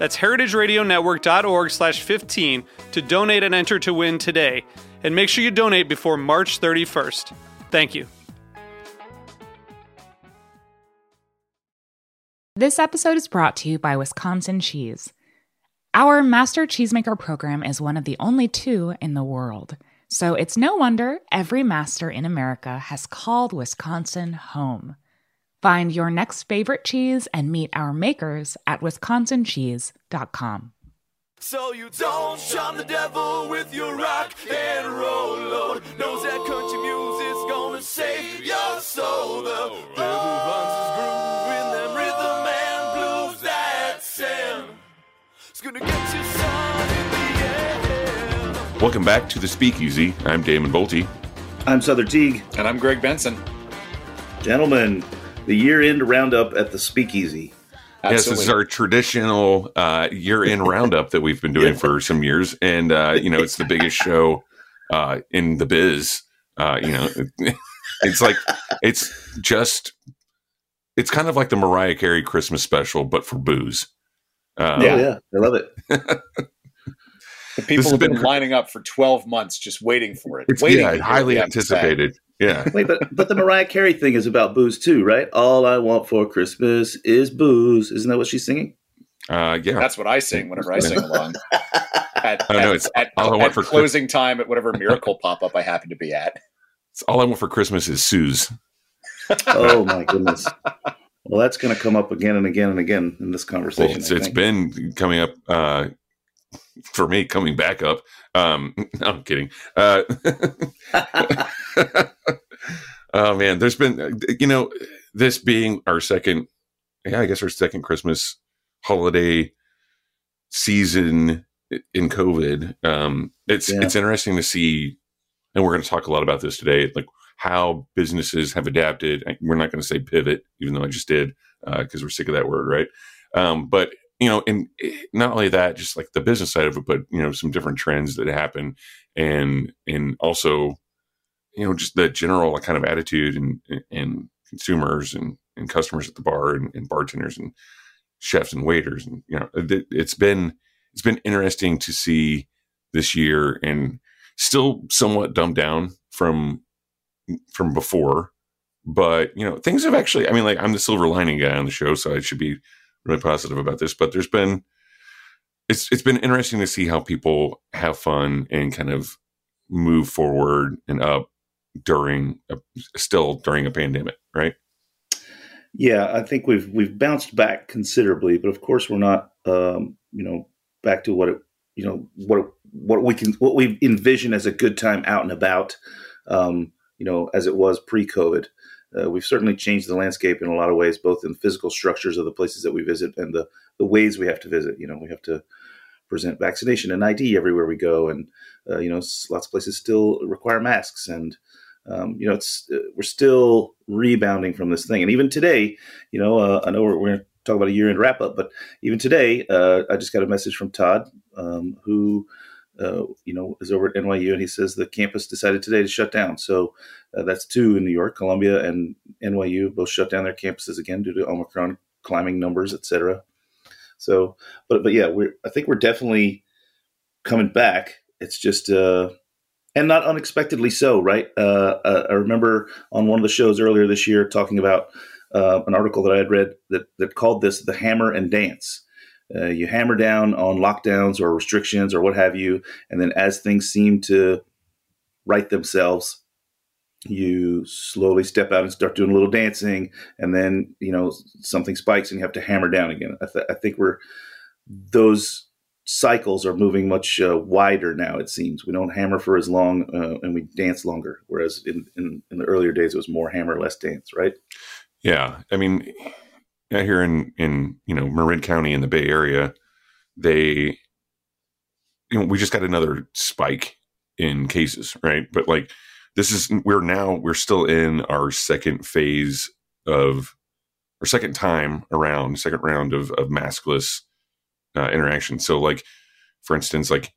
That's heritageradionetwork.org slash 15 to donate and enter to win today. And make sure you donate before March 31st. Thank you. This episode is brought to you by Wisconsin Cheese. Our Master Cheesemaker program is one of the only two in the world. So it's no wonder every master in America has called Wisconsin home. Find your next favorite cheese and meet our makers at wisconsincheese.com. So you don't charm the devil with your rock and roll load. Knows that country music's gonna save your soul. The devil runs his groove in them rhythm and blues that sound. It's gonna get you son in the end. Welcome back to the Speakeasy. I'm Damon Boelte. I'm Sother Teague. And I'm Greg Benson. Gentlemen, the year end roundup at the Speakeasy. Yes, this is our traditional uh, year-end roundup that we've been doing for some years, and uh, you know it's the biggest show uh, in the biz. Uh, you know, it's like it's just it's kind of like the Mariah Carey Christmas special, but for booze. Uh, Oh yeah, I love it. The people have been been- lining up for 12 months just waiting for it. It's waiting yeah, to hear what highly we have to say. anticipated. Yeah, Wait, but but the Mariah Carey thing is about booze too, right? All I want for Christmas is booze. Isn't that what she's singing? uh, yeah. That's what I sing whenever I sing along. At, Oh, no, at- it's at, all I want at for closing time at whatever miracle pop up I happen to be at. It's all I want for Christmas is Suze. Oh my goodness. Well, that's going to come up again and again and again in this Well, conversation. it's, I it's think. been coming up uh, for me, coming back up. Um, no, I'm kidding. Uh, oh man, there's been you know this being our second, yeah, I guess our second Christmas holiday season in COVID. Um, it's Yeah. it's interesting to see, and we're going to talk a lot about this today, like how businesses have adapted. We're not going to say pivot, even though I just did, because we're sick of that word, right? Um, but you know, and eh, not only that, just like the business side of it, but you know, some different trends that happen, and and also, you know, just the general kind of attitude and and consumers and and customers at the bar and, and bartenders and chefs and waiters, and you know, it, it's been it's been interesting to see this year, and still somewhat dumbed down from from before, but you know, things have actually. I mean, like I'm the silver lining guy on the show, so I should be really positive about this, but there's been it's it's been interesting to see how people have fun and kind of move forward and up during a, still during a pandemic, right? Yeah, I think we've we've bounced back considerably, but of course we're not, um, you know, back to what it, you know, what what we can what we envision as a good time out and about, um, you know, as it was pre-COVID. Uh, we've certainly changed the landscape in a lot of ways, both in physical structures of the places that we visit and the the ways we have to visit. You know, we have to present vaccination and ID everywhere we go, and uh, you know, lots of places still require masks and um, you know, it's uh, we're still rebounding from this thing. And even today, you know, uh, I know we're, we're going to talk about a year end wrap up, but even today, uh, I just got a message from Todd, um, who, uh, you know, is over at NYU, and he says the campus decided today to shut down. So uh, that's two in New York, Columbia, and NYU both shut down their campuses again due to Omicron climbing numbers, et cetera. So, but but yeah, we're I think we're definitely coming back. It's just uh, and not unexpectedly so, right? Uh, uh, I remember on one of the shows earlier this year talking about uh, an article that I had read that that called this the hammer and dance. Uh, you hammer down on lockdowns or restrictions or what have you, and then as things seem to right themselves, you slowly step out and start doing a little dancing, and then you know something spikes and you have to hammer down again. I, th- I think we're those cycles are moving much uh, wider now. It seems we don't hammer for as long uh, and we dance longer, whereas in, in, in the earlier days it was more hammer, less dance, right? Yeah, I mean, here in in you know Marin County in the Bay Area, they you know we just got another spike in cases, right? But like this is we're now we're still in our second phase of our second time around second round of of maskless uh, interaction. So like for instance, like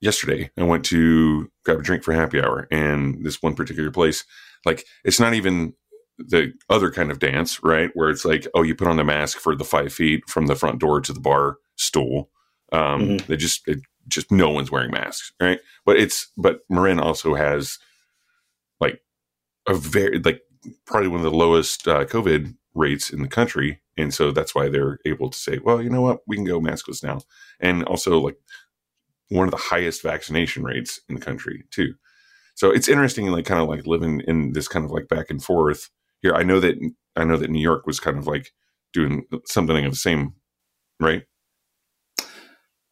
yesterday I went to grab a drink for happy hour, and this one particular place, like it's not even the other kind of dance, right? Where it's like, oh, you put on the mask for the five feet from the front door to the bar stool. Um, Mhm. They just, it, just no one's wearing masks, right? But it's, but Marin also has like a very, like probably one of the lowest uh, COVID rates in the country. And so that's why they're able to say, well, you know what, we can go maskless now. And also like one of the highest vaccination rates in the country too. So it's interesting, like kind of like living in this kind of like back and forth here. I know that I know that New York was kind of like doing something of the same, right?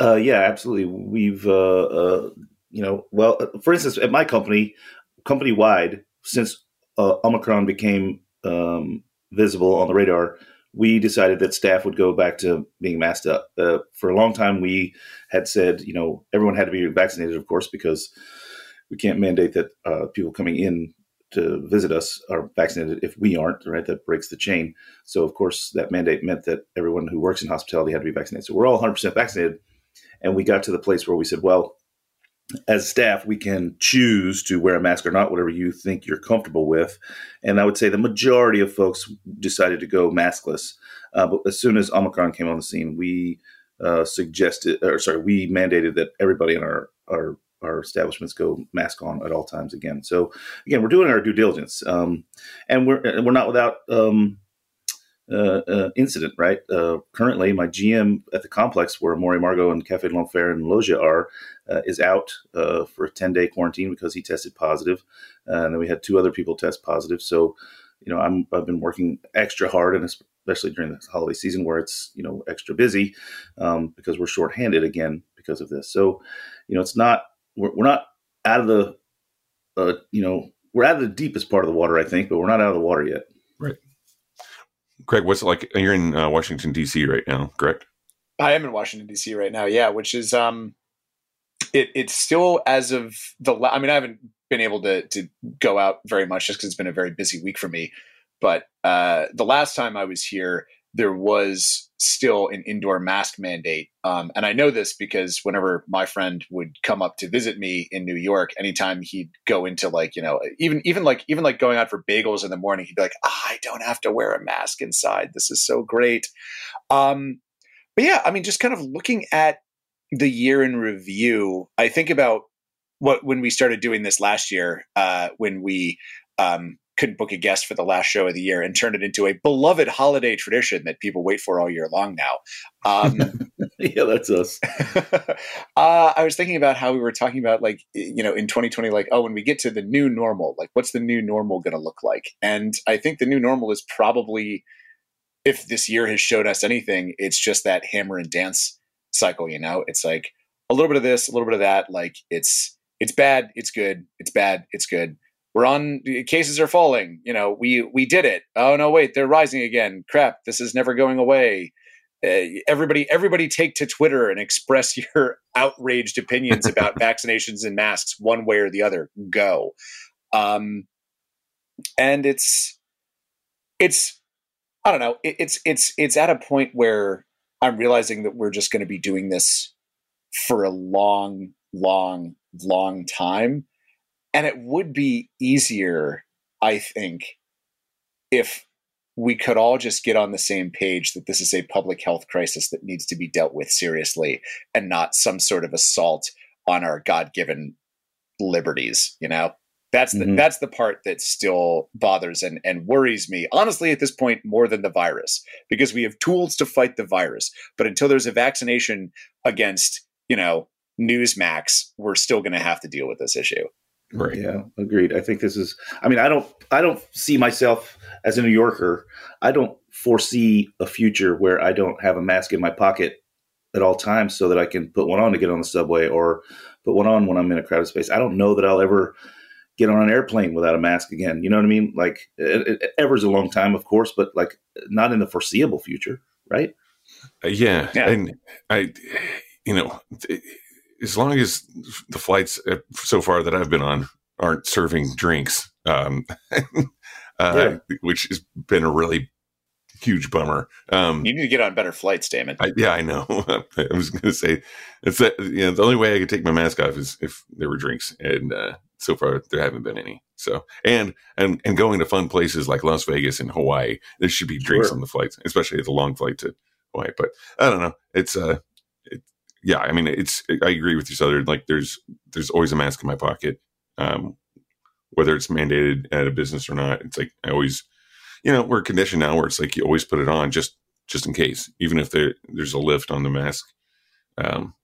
Uh, yeah, absolutely. We've, uh, uh, you know, well, for instance, at my company, company wide, since uh, Omicron became um, visible on the radar, we decided that staff would go back to being masked up. Uh, for a long time, we had said, you know, everyone had to be vaccinated, of course, because we can't mandate that uh, people coming in to visit us are vaccinated if we aren't, right? That breaks the chain. So, of course, that mandate meant that everyone who works in hospitality had to be vaccinated. So, we're all 100% vaccinated. And we got to the place where we said, well, as staff, we can choose to wear a mask or not, whatever you think you're comfortable with. And I would say the majority of folks decided to go maskless. Uh, but as soon as Omicron came on the scene, we uh, suggested, or sorry, we mandated that everybody in our, our our establishments go mask on at all times again. So again, we're doing our due diligence, um, and we're we're not without um, uh, uh, incident, right? Uh, currently, my GM at the complex where Amor y Amargo and Cafe l'Enfer and Logia are uh, is out uh, for a 10 day quarantine because he tested positive. Uh, and then we had two other people test positive. So, you know, I'm, I've been working extra hard and especially during the holiday season where it's, you know, extra busy um, because we're shorthanded again because of this. So, you know, it's not, we're, we're not out of the, uh, you know, we're out of the deepest part of the water, I think, but we're not out of the water yet. Right. Craig, what's it like? You're in uh, Washington D.C. right now, correct? I am in Washington D.C. right now. Yeah, which is um, it it's still as of the. La- I mean, I haven't been able to to go out very much just because it's been a very busy week for me. But uh, the last time I was here, there was still an indoor mask mandate, um, and I know this because whenever my friend would come up to visit me in New York, anytime he'd go into like you know even even like even like going out for bagels in the morning, he'd be like, "Ah, I don't have to wear a mask inside. This is so great. Um, but yeah, I mean, just kind of looking at the year in review, I think about what when we started doing this last year, uh, when we um, couldn't book a guest for the last show of the year and turned it into a beloved holiday tradition that people wait for all year long now. Um, yeah, that's us. uh, I was thinking about how we were talking about, like, you know, in 2020, like, oh, when we get to the new normal, like, what's the new normal going to look like? And I think the new normal is probably, if this year has showed us anything, it's just that hammer and dance cycle, you know? It's like a little bit of this, a little bit of that. Like, it's, it's bad, it's good, it's bad, it's good. We're on cases are falling. You know, we we did it. Oh no, wait, they're rising again. Crap, this is never going away uh, everybody everybody take to twitter and express your outraged opinions about vaccinations and masks one way or the other go um and it's it's i don't know it, it's it's it's at a point where i'm realizing that we're just going to be doing this for a long long long time and it would be easier i think if we could all just get on the same page that this is a public health crisis that needs to be dealt with seriously and not some sort of assault on our god-given liberties you know? That's the Mhm. that's the part that still bothers and and worries me honestly at this point more than the virus because we have tools to fight the virus. But until there's a vaccination against you know newsmax we're still going to have to deal with this issue Right. Yeah, agreed. I think this is. I mean, I don't. I don't see myself as a New Yorker. I don't foresee a future where I don't have a mask in my pocket at all times, so that I can put one on to get on the subway or put one on when I'm in a crowded space. I don't know that I'll ever get on an airplane without a mask again. You know what I mean? Like, it, it, ever's a long time, of course, but like not in the foreseeable future, right? Uh, yeah. Yeah. And I, you know, as long as the flights uh, so far that I've been on aren't serving drinks, um, uh, which has been a really huge bummer. Um, You need to get on better flights, Damon. I, yeah, I know. I was going to say it's that you know the only way I could take my mask off is if there were drinks, and uh, so far there haven't been any. So and and and going to fun places like Las Vegas and Hawaii, there should be drinks Sure. on the flights, especially the long flight to Hawaii. But I don't know. It's uh, it, yeah. I mean, it's I agree with you, Sother. Like there's there's always a mask in my pocket, um, whether it's mandated at a business or not. It's like I always, you know, we're conditioned now where it's like you always put it on just just in case, even if there there's a lift on the mask. Um,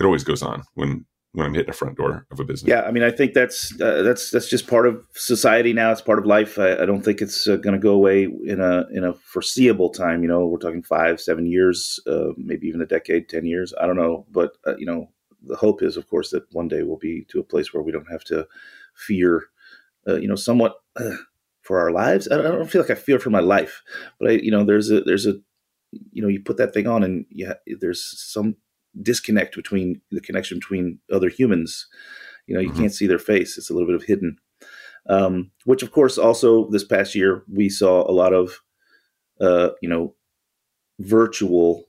it always goes on when when I'm hitting the front door of a business. Yeah, I mean, I think that's uh, that's that's just part of society now. It's part of life. I, I don't think it's uh, going to go away in a in a foreseeable time. You know, we're talking five, seven years, uh, maybe even a decade, ten years. I don't know, but uh, you know, the hope is, of course, that one day we'll be to a place where we don't have to fear, uh, you know, somewhat uh, for our lives. I don't, I don't feel like I fear for my life, but I, you know, there's a there's a, you know, you put that thing on, and yeah, there's some disconnect between the connection between other humans. You know, you Mhm. can't see their face; it's a little bit of hidden. Um, which, of course, also this past year we saw a lot of, uh, you know, virtual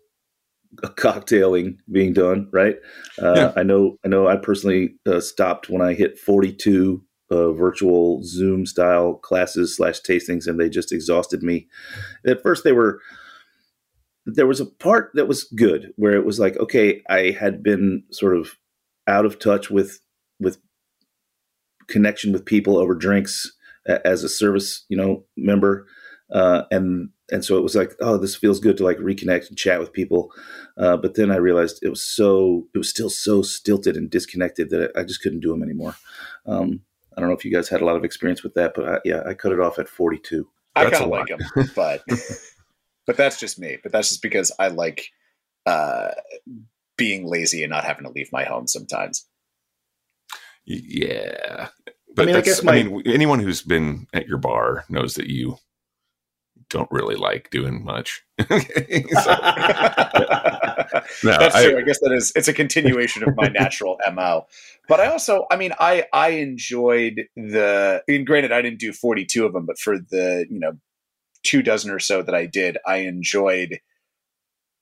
cocktailing being done. Right? Uh, Yeah. I know. I know. I personally uh, stopped when I hit forty-two uh, virtual Zoom style classes slash tastings, and they just exhausted me. At first, they were there was a part that was good where it was like okay i had been sort of out of touch with with connection with people over drinks as a service you know member. Uh, and and so it was like oh this feels good to like reconnect and chat with people. Uh, but then i realized it was so it was still so stilted and disconnected that i just couldn't do them anymore. Um, i don't know if you guys had a lot of experience with that but I, yeah i cut it off at 42 I kind of like them, but but that's just me. But that's just because I like uh, being lazy and not having to leave my home sometimes. Yeah. But mean, I guess my- I mean, anyone who's been at your bar knows that you don't really like doing much. So, no, That's I- true. I guess that is it's a continuation of my natural mo. But I also, I mean, I I enjoyed the. And granted, I didn't do forty two of them, but for the you know two dozen or so that I did, I enjoyed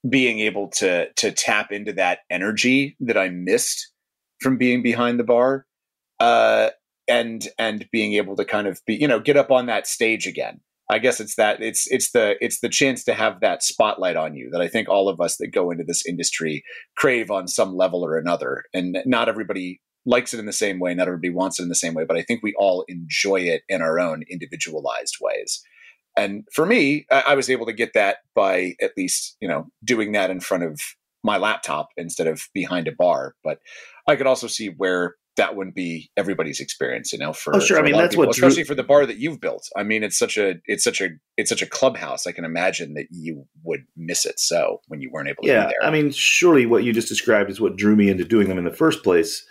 being able to to tap into that energy that I missed from being behind the bar, uh, and and being able to kind of be you know get up on that stage again. I guess it's that it's it's the it's the chance to have that spotlight on you that I think all of us that go into this industry crave on some level or another. And not everybody likes it in the same way, not everybody wants it in the same way, but I think we all enjoy it in our own individualized ways. And for me, I, I was able to get that by at least, you know, doing that in front of my laptop instead of behind a bar. But I could also see where that wouldn't be everybody's experience, you know, for, Oh, sure. for I mean, that's what people, drew- especially for the bar that you've built. I mean, it's such a, it's such a, it's such a clubhouse. I can imagine that you would miss it so when you weren't able to yeah, be there. I mean, surely what you just described is what drew me into doing them in the first place.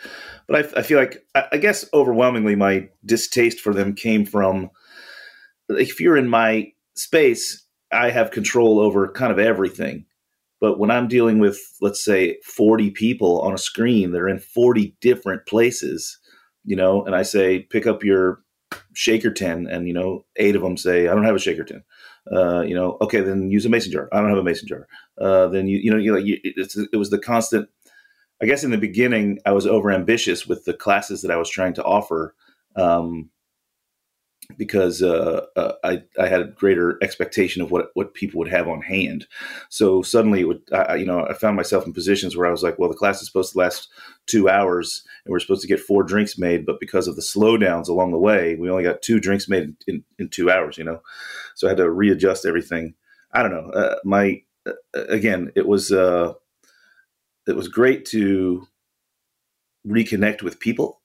But I, I feel like, I, I guess, overwhelmingly, my distaste for them came from if you're in my space, I have control over kind of everything. But when I'm dealing with, let's say, 40 people on a screen that are in 40 different places, you know, and I say, pick up your shaker tin, and, you know, eight of them say, I don't have a shaker tin. Uh, you know, okay, then use a mason jar. I don't have a mason jar uh, then you you know you like you, it was the constant. I guess in the beginning I was overambitious with the classes that I was trying to offer, um, because uh, uh, I I had a greater expectation of what what people would have on hand. So suddenly it would I, you know I found myself in positions where I was like, well, the class is supposed to last two hours and we're supposed to get four drinks made, but because of the slowdowns along the way, we only got two drinks made in, in, in two hours. You know, so I had to readjust everything. I don't know. Uh, my uh, again, it was uh, it was great to reconnect with people,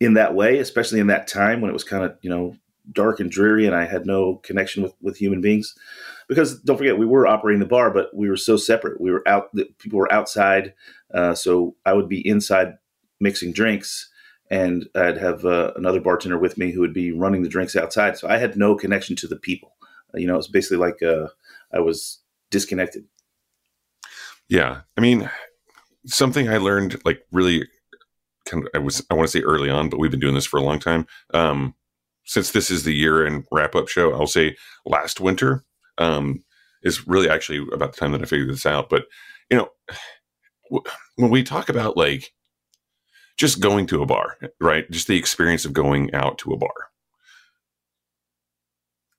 in that way, especially in that time when it was kind of you know dark and dreary, and I had no connection with with human beings. Because don't forget, we were operating the bar, but we were so separate. We were out; people were outside, uh, so I would be inside mixing drinks, and I'd have uh, another bartender with me who would be running the drinks outside. So I had no connection to the people. You know, it's basically like uh, I was disconnected. Yeah, I mean, something I learned like really kind of I was I want to say early on, but we've been doing this for a long time. Um, since this is the year and wrap up show, I'll say last winter um, is really actually about the time that I figured this out. But you know, when we talk about like just going to a bar, right? Just the experience of going out to a bar.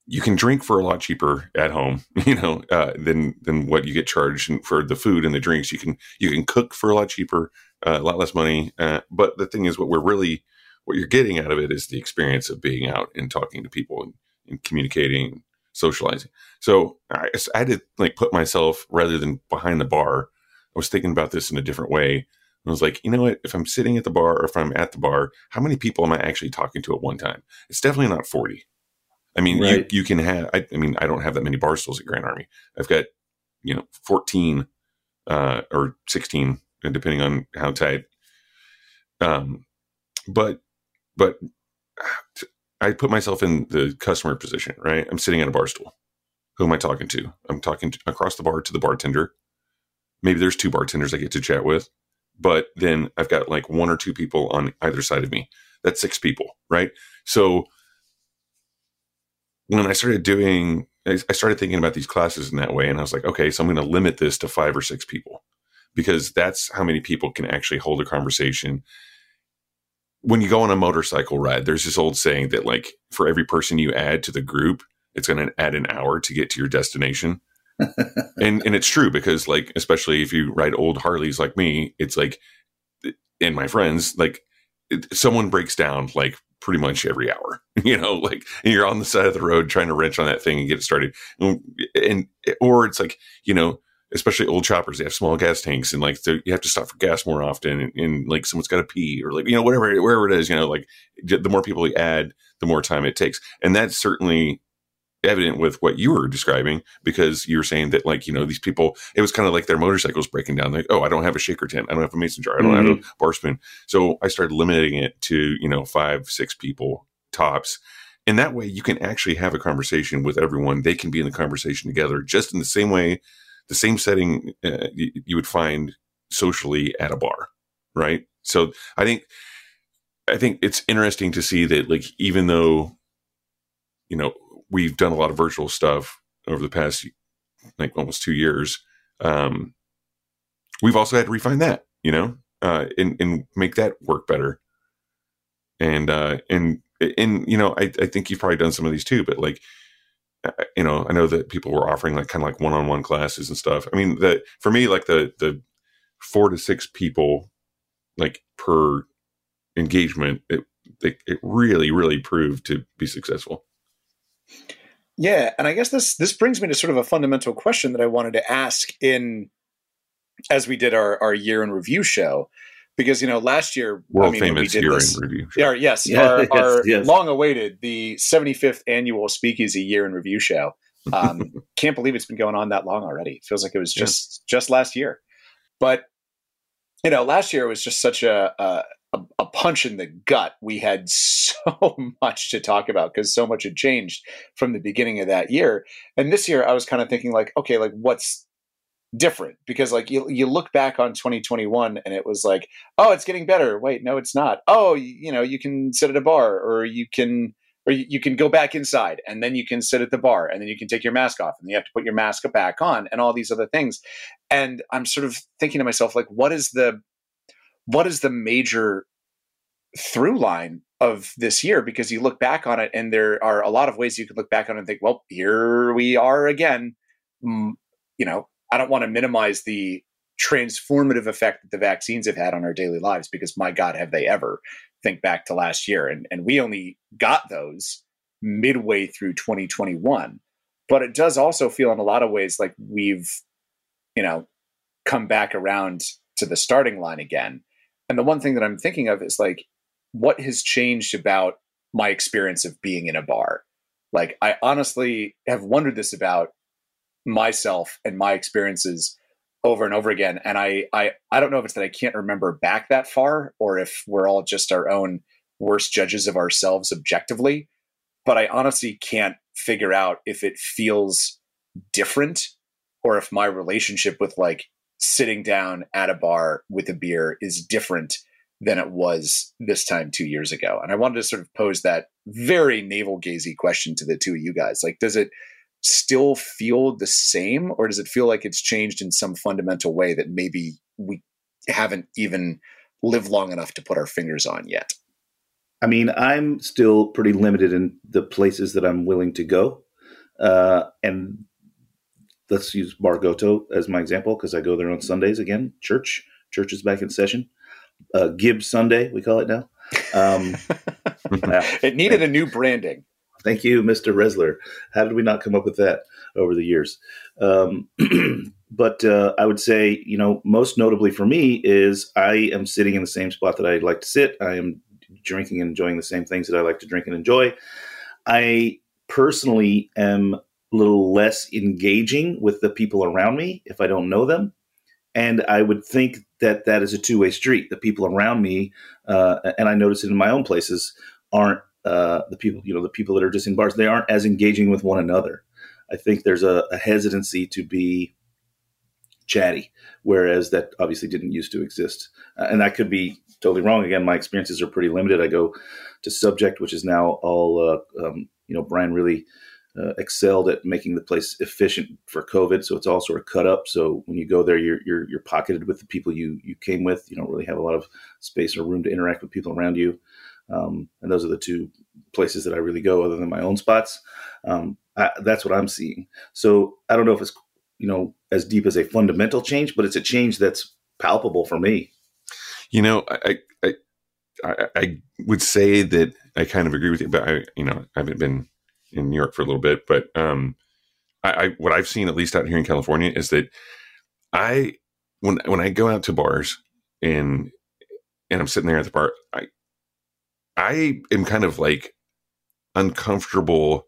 You can drink for a lot cheaper at home, you know, uh, than than what you get charged for the food and the drinks. You can you can cook for a lot cheaper, uh, a lot less money. Uh, but the thing is, what we're really what you're getting out of it is the experience of being out and talking to people and, and communicating, socializing. So I, I had to like put myself rather than behind the bar. I was thinking about this in a different way. I was like, you know what? If I'm sitting at the bar or if I'm at the bar, how many people am I actually talking to at one time? It's definitely not 40. I mean, right. you, you can have, I, I, mean, I don't have that many bar stools at Grand Army. I've got, you know, 14 uh, or 16, depending on how tight. Um, but, but I put myself in the customer position, right? I'm sitting at a bar stool. Who am I talking to? I'm talking to, across the bar to the bartender. Maybe there's two bartenders I get to chat with but then I've got like one or two people on either side of me. That's six people, right? So when I started doing, I started thinking about these classes in that way, and I was like, okay, so I'm going to limit this to five or six people because that's how many people can actually hold a conversation. When you go on a motorcycle ride, there's this old saying that like for every person you add to the group, it's going to add an hour to get to your destination. And and it's true because like especially if you ride old Harleys like me, it's like and my friends like it, someone breaks down like pretty much every hour, you know, like and you're on the side of the road trying to wrench on that thing and get it started, and, and or it's like you know especially old choppers, they have small gas tanks and like you have to stop for gas more often and, and like someone's got to pee or like, you know, whatever, wherever it is, you know, like the more people you add, the more time it takes. And that's certainly evident with what you were describing because you were saying that like you know these people it was kind of like their motorcycles breaking down like oh i don't have a shaker tin i don't have a mason jar i don't mm-hmm. have a mm-hmm. bar spoon so i started limiting it to you know five six people tops and that way you can actually have a conversation with everyone they can be in the conversation together just in the same way the same setting uh, you, you would find socially at a bar right so i think i think it's interesting to see that like even though you know we've done a lot of virtual stuff over the past like almost two years. Um, we've also had to refine that, you know, uh, and, and make that work better. And, uh, and, and, you know, I, I think you've probably done some of these too, but like, Uh, you know, I know that people were offering like kind of like one-on-one classes and stuff. I mean, the, for me, like the, the four to six people like per engagement, it, it, it really, really proved to be successful. Yeah, and I guess this this brings me to sort of a fundamental question that I wanted to ask in as we did our our year in review show. Because you know, last year, world I mean, famous year this, in review. Show. yes, yeah, our, yes, our yes. long-awaited the 75th annual Speakeasy Year in Review show. Um, can't believe it's been going on that long already. It feels like it was just yeah. just last year, but you know, last year was just such a, a a, a, punch in the gut. We had so much to talk about because so much had changed from the beginning of that year. And this year, I was kind of thinking, like, okay, like what's different? Because like you you look back on 2021 and it was like, oh, it's getting better. Wait, no, it's not. Oh, you, you know, you can sit at a bar or you can. Or you, you can go back inside and then you can sit at the bar and then you can take your mask off and you have to put your mask back on and all these other things. And I'm sort of thinking to myself, like, what is the what is the major through line of this year because you look back on it and there are a lot of ways you could look back on it and think well here we are again you know i don't want to minimize the transformative effect that the vaccines have had on our daily lives because my god have they ever think back to last year and and we only got those midway through 2021 but it does also feel in a lot of ways like we've you know come back around to the starting line again and the one thing that I'm thinking of is like, what has changed about my experience of being in a bar. Like I honestly have wondered this about myself and my experiences over and over again. And I, I, I don't know if it's that I can't remember back that far or if we're all just our own worst judges of ourselves objectively. But I honestly can't figure out if it feels different or if my relationship with like sitting down at a bar with a beer is different than it was this time two years ago. And I wanted to sort of pose that very navel gazy question to the two of you guys. Like, does it still feel the same, or does it feel like it's changed in some fundamental way that maybe we haven't even lived long enough to put our fingers on yet? I mean, I'm still pretty limited in the places that I'm willing to go. Uh, and let's use Bar Goto as my example because I go there on Sundays again. Church, church is back in session. Uh, Gibbs Sunday, we call it now. Um, it needed a new branding. Thank you, Mr. Resler. How did we not come up with that over the years? Um, but uh, I would say, you know, most notably for me is I am sitting in the same spot that I like to sit. I am drinking and enjoying the same things that I like to drink and enjoy. I personally am a little less engaging with the people around me if I don't know them. And I would think that that is a two way street. The people around me, uh, and I notice it in my own places, aren't uh, the people, you know, the people that are just in bars, they aren't as engaging with one another. I think there's a, a hesitancy to be chatty, whereas that obviously didn't used to exist. Uh, and that could be totally wrong. Again, my experiences are pretty limited. I go to Subject, which is now all, uh, um, you know, Brian really uh, excelled at making the place efficient for COVID. So it's all sort of cut up. So when you go there, you're, you're, you're pocketed with the people you, you came with. You don't really have a lot of space or room to interact with people around you. Um, and those are the two places that I really go, other than my own spots. Um, I, that's what I'm seeing. So I don't know if it's you know as deep as a fundamental change, but it's a change that's palpable for me. You know, I I I, I would say that I kind of agree with you, but I you know I haven't been in New York for a little bit, but um, I, I what I've seen at least out here in California is that I when when I go out to bars and and I'm sitting there at the bar, I I am kind of like uncomfortable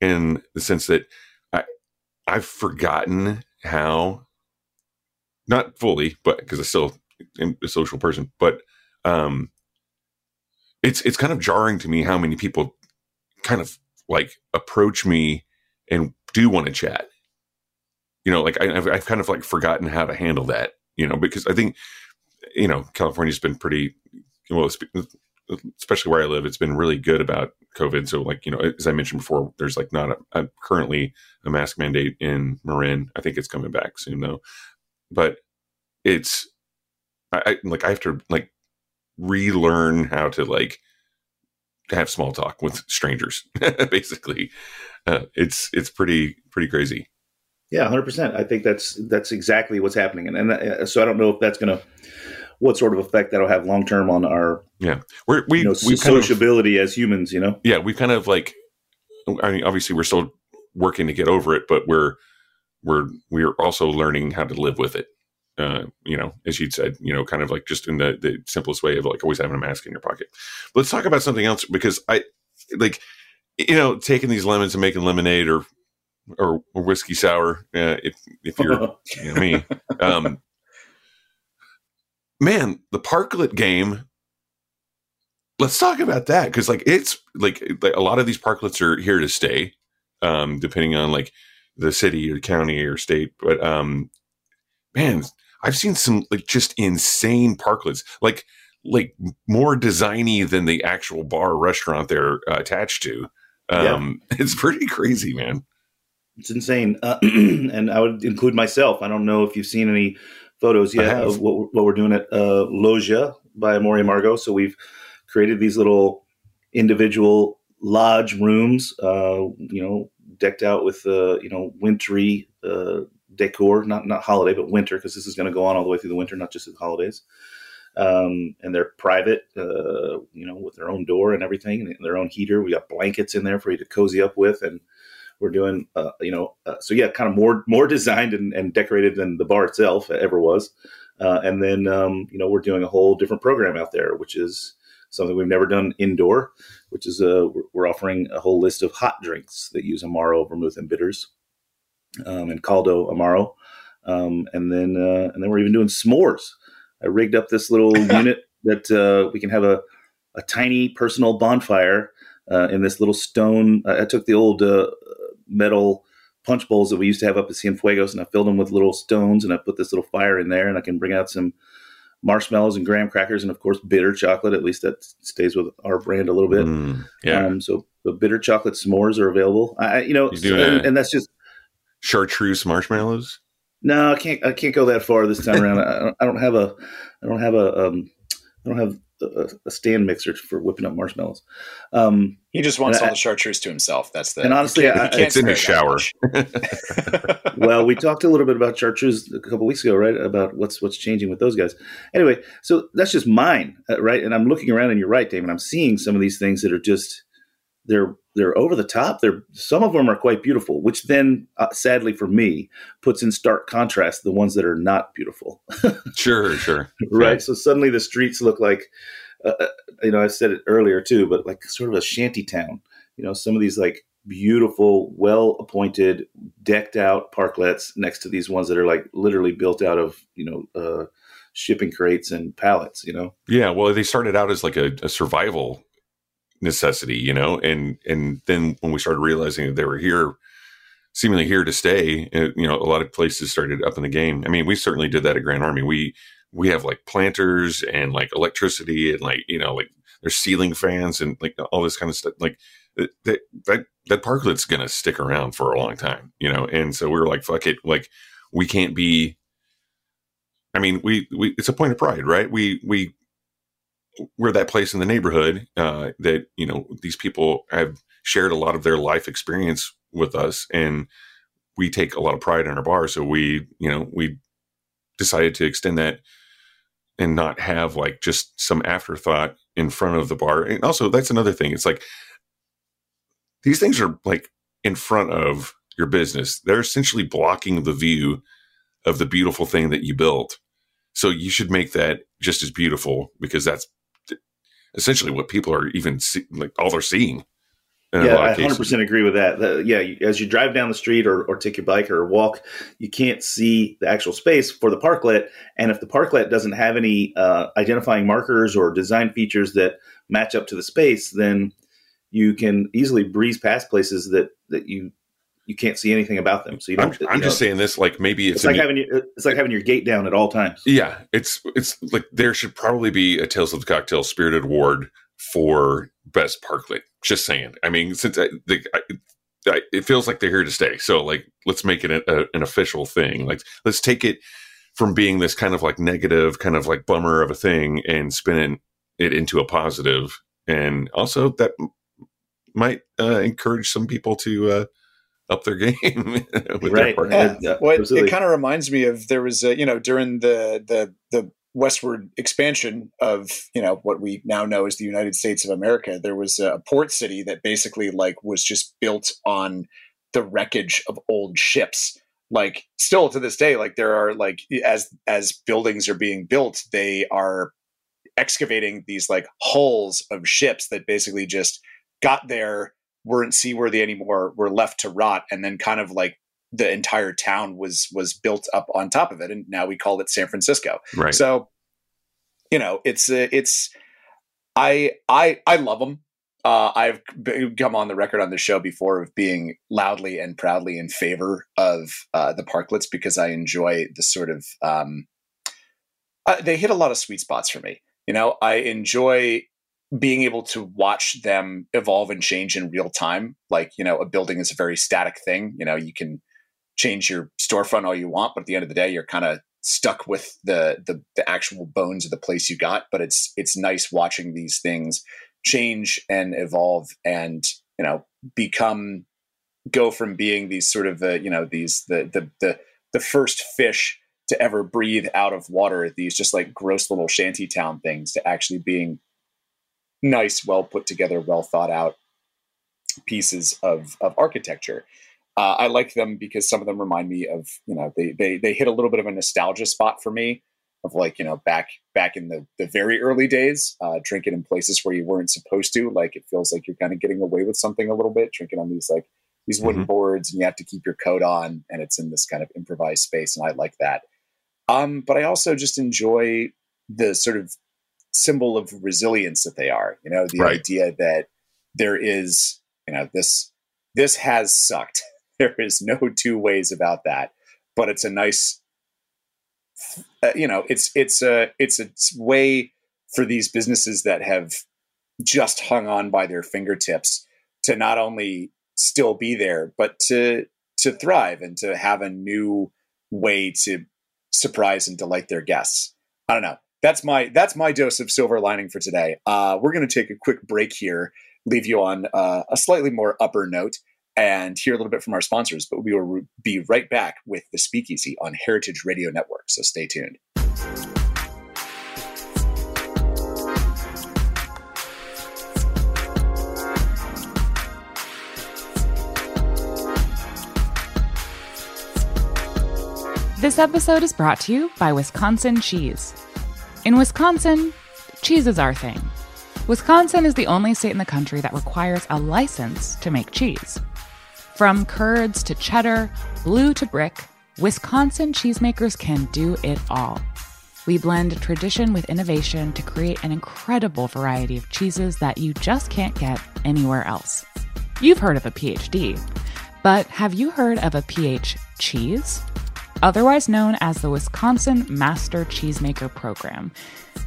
in the sense that I I've forgotten how not fully, but because I still am a social person, but um it's it's kind of jarring to me how many people kind of like approach me and do want to chat. You know, like I, have I've kind of like forgotten how to handle that. You know, because I think you know California's been pretty well especially where I live, it's been really good about COVID. So, like you know, as I mentioned before, there's like not a, a, currently a mask mandate in Marin. I think it's coming back soon though, but it's I, I like I have to like relearn how to like have small talk with strangers. basically, uh, it's it's pretty pretty crazy. Yeah, hundred percent. I think that's that's exactly what's happening, and, and uh, so I don't know if that's going to what sort of effect that'll have long term on our yeah we're, we you know, we sociability of, as humans. You know, yeah, we kind of like. I mean, obviously, we're still working to get over it, but we're we're we're also learning how to live with it. Uh, you know, as you'd said, you know, kind of like just in the, the simplest way of like always having a mask in your pocket. But let's talk about something else because I like, you know, taking these lemons and making lemonade or or, or whiskey sour. Uh, if if you're you know, me, um, man, the parklet game. Let's talk about that because, like, it's like, like a lot of these parklets are here to stay, um, depending on like the city or county or state. But um, man, I've seen some like just insane parklets, like like more designy than the actual bar restaurant they're uh, attached to. Um, yeah. It's pretty crazy, man. It's insane, uh, and I would include myself. I don't know if you've seen any photos yet of what, what we're doing at uh, Logia by Amor y Amargo. So we've created these little individual lodge rooms, uh, you know, decked out with uh, you know wintry uh, decor, not not holiday, but winter, because this is going to go on all the way through the winter, not just the holidays. Um, and they're private, uh, you know, with their own door and everything, and their own heater. We got blankets in there for you to cozy up with, and we're doing, uh, you know, uh, so yeah, kind of more more designed and, and, decorated than the bar itself ever was. Uh, and then, um, you know, we're doing a whole different program out there, which is something we've never done indoor, which is uh, we're offering a whole list of hot drinks that use Amaro vermouth and bitters, um, and Caldo Amaro, um, and then uh, and then we're even doing s'mores. I rigged up this little unit that uh, we can have a a tiny personal bonfire uh, in this little stone. I took the old uh, metal punch bowls that we used to have up at Cienfuegos, and I filled them with little stones, and I put this little fire in there, and I can bring out some marshmallows and graham crackers, and of course bitter chocolate. At least that stays with our brand a little bit. Mm, yeah. Um, so the bitter chocolate s'mores are available. I, you know, so, and, and, that's just chartreuse marshmallows. No, I can't. I can't go that far this time around. I, I, don't have a. I don't have a. Um, I don't have a, a, stand mixer for whipping up marshmallows. Um, he just wants all I, the chartreuse to himself. That's the and honestly, I, it's in the shower. well, we talked a little bit about chartreuse a couple weeks ago, right? About what's what's changing with those guys. Anyway, so that's just mine, uh, right? And I'm looking around, and you're right, David. I'm seeing some of these things that are just they're they're over the top. They're some of them are quite beautiful, which then, uh, sadly for me, puts in stark contrast the ones that are not beautiful. sure, sure, right. So suddenly the streets look like, uh, uh, you know, I said it earlier too, but like sort of a shanty town. You know, some of these like beautiful, well appointed, decked out parklets next to these ones that are like literally built out of you know uh, shipping crates and pallets. You know. Yeah, well, they started out as like a, a survival necessity, you know, and and then when we started realizing that they were here, seemingly here to stay, uh, you know, a lot of places started up in the game. I mean, we certainly did that at Grand Army. We we have like planters and like electricity and like you know like there's ceiling fans and like all this kind of stuff. Like that that that parklet's gonna stick around for a long time, you know. And so we were like, fuck it, like we can't be. I mean, we we it's a point of pride, right? We we we're that place in the neighborhood uh, that you know these people have shared a lot of their life experience with us, and we take a lot of pride in our bar. So we, you know, we decided to extend that and not have like just some afterthought in front of the bar. And also, that's another thing. It's like these things are like in front of your business. They're essentially blocking the view of the beautiful thing that you built. So you should make that just as beautiful because that's essentially what people are even see, like all they're seeing. Yeah, I 100% agree with that. The, yeah, as you drive down the street or, or take your bike or walk, you can't see the actual space for the parklet. And if the parklet doesn't have any uh, identifying markers or design features that match up to the space, then you can easily breeze past places that that you you can't see anything about them. So you don't. I'm, I'm just saying this like maybe it's, it's like having your, it's like having your gate down at all times. Yeah, it's it's like there should probably be a Tales of the Cocktail Spirited Award for best parklet. Just saying. I mean, since I, the, I, I, it feels like they're here to stay, so like let's make it a, a, an official thing. Like let's take it from being this kind of like negative, kind of like bummer of a thing, and spin it into a positive. And also that might uh, encourage some people to uh, up their game right yeah. yeah. well, it, it kind of reminds me of there was a, you know during the the the westward expansion of you know what we now know as the united states of america there was a port city that basically like was just built on the wreckage of old ships like still to this day like there are like as as buildings are being built they are excavating these like hulls of ships that basically just got there weren't seaworthy anymore were left to rot and then kind of like the entire town was was built up on top of it and now we call it san francisco. Right. So you know it's uh, it's i i i love them uh, I've come on the record on the show before of being loudly and proudly in favor of uh, the parklets because I enjoy the sort of um, uh, they hit a lot of sweet spots for me. You know, I enjoy being able to watch them evolve and change in real time like you know a building is a very static thing you know you can change your storefront all you want but at the end of the day you're kind of stuck with the, the the actual bones of the place you got but it's it's nice watching these things change and evolve and you know become go from being these sort of the you know these the the the, the first fish to ever breathe out of water these just like gross little shanty town things to actually being nice, well put together, well thought out pieces of of architecture. Uh, I like them because some of them remind me of you know they they they hit a little bit of a nostalgia spot for me. of like you know back back in the the very early days, uh, drinking in places where you weren't supposed to. Like it feels like you're kind of getting away with something a little bit, drinking on these like these wooden Mhm. boards, and you have to keep your coat on, and it's in this kind of improvised space, and I like that. Um, but I also just enjoy the sort of symbol of resilience that they are. You know, the Right. idea that there is, you know, this this has sucked. There is no two ways about that. But it's a nice, uh, you know, it's it's a it's a way for these businesses that have just hung on by their fingertips to not only still be there, but to to thrive and to have a new way to surprise and delight their guests. I don't know. That's my that's my dose of silver lining for today. Uh, we're going to take a quick break here, leave you on uh, a slightly more upper note, and hear a little bit from our sponsors. But we will be right back with the Speakeasy on Heritage Radio Network. So stay tuned. This episode is brought to you by Wisconsin Cheese. In Wisconsin, cheese is our thing. Wisconsin is the only state in the country that requires a license to make cheese. From curds to cheddar, blue to brick, Wisconsin cheesemakers can do it all. We blend tradition with innovation to create an incredible variety of cheeses that you just can't get anywhere else. You've heard of a PhD, but have you heard of a PH cheese? Otherwise known as the Wisconsin Master Cheesemaker Program.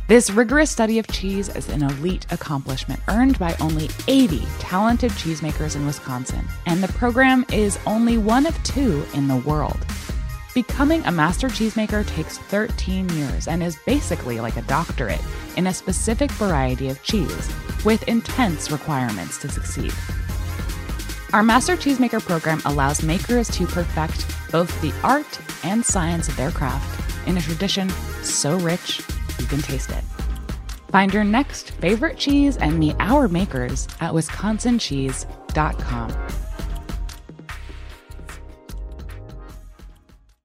This rigorous study of cheese is an elite accomplishment earned by only 80 talented cheesemakers in Wisconsin, and the program is only one of two in the world. Becoming a master cheesemaker takes 13 years and is basically like a doctorate in a specific variety of cheese, with intense requirements to succeed. Our Master Cheesemaker program allows makers to perfect both the art and science of their craft in a tradition so rich you can taste it. Find your next favorite cheese and meet our makers at wisconsincheese.com.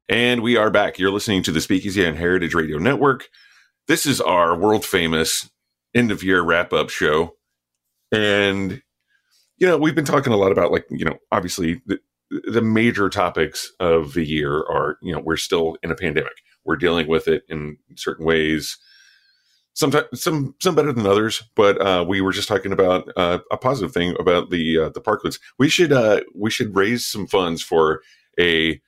And we are back. You're listening to the Speakeasy on Heritage Radio Network. This is our world famous end of year wrap up show. And, you know, we've been talking a lot about, like, you know, obviously the, the major topics of the year are, you know, we're still in a pandemic. We're dealing with it in certain ways. Sometimes some some better than others, but uh, we were just talking about uh, a positive thing about the uh, the parklets. We should uh, we should raise some funds for a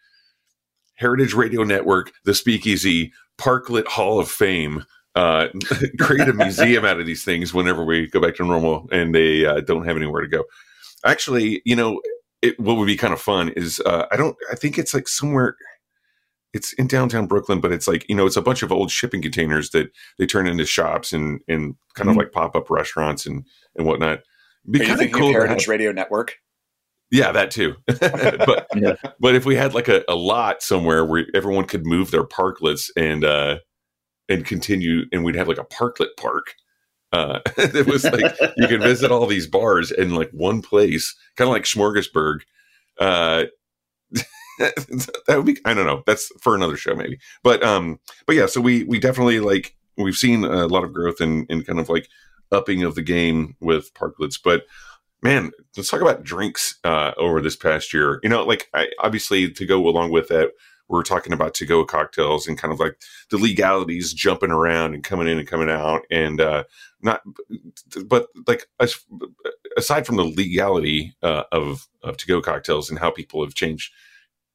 Heritage Radio Network, the Speakeasy, Parklet Hall of Fame. Uh, create a museum out of these things whenever we go back to normal and they uh, don't have anywhere to go. Actually, you know, it, what would be kind of fun is uh, I don't, I think it's like somewhere, it's in downtown Brooklyn, but it's like, you know, it's a bunch of old shipping containers that they turn into shops and, and kind of Mhm. like pop up restaurants and, and whatnot. Be Are you kind of cool. of Heritage have- Radio Network? yeah, that too. but Yeah. but if we had like a, a lot somewhere where everyone could move their parklets and uh and continue and we'd have like a parklet park. Uh it was like you could visit all these bars in like one place, kind of like Smorgasburg. Uh that would be I don't know. That's for another show maybe. But um but yeah, so we we definitely like we've seen a lot of growth in in kind of like upping of the game with parklets, but man, let's talk about drinks uh, over this past year. You know, like I, obviously to go along with that, we're talking about to go cocktails and kind of like the legalities jumping around and coming in and coming out, and uh, not, but like aside from the legality uh, of of to go cocktails and how people have changed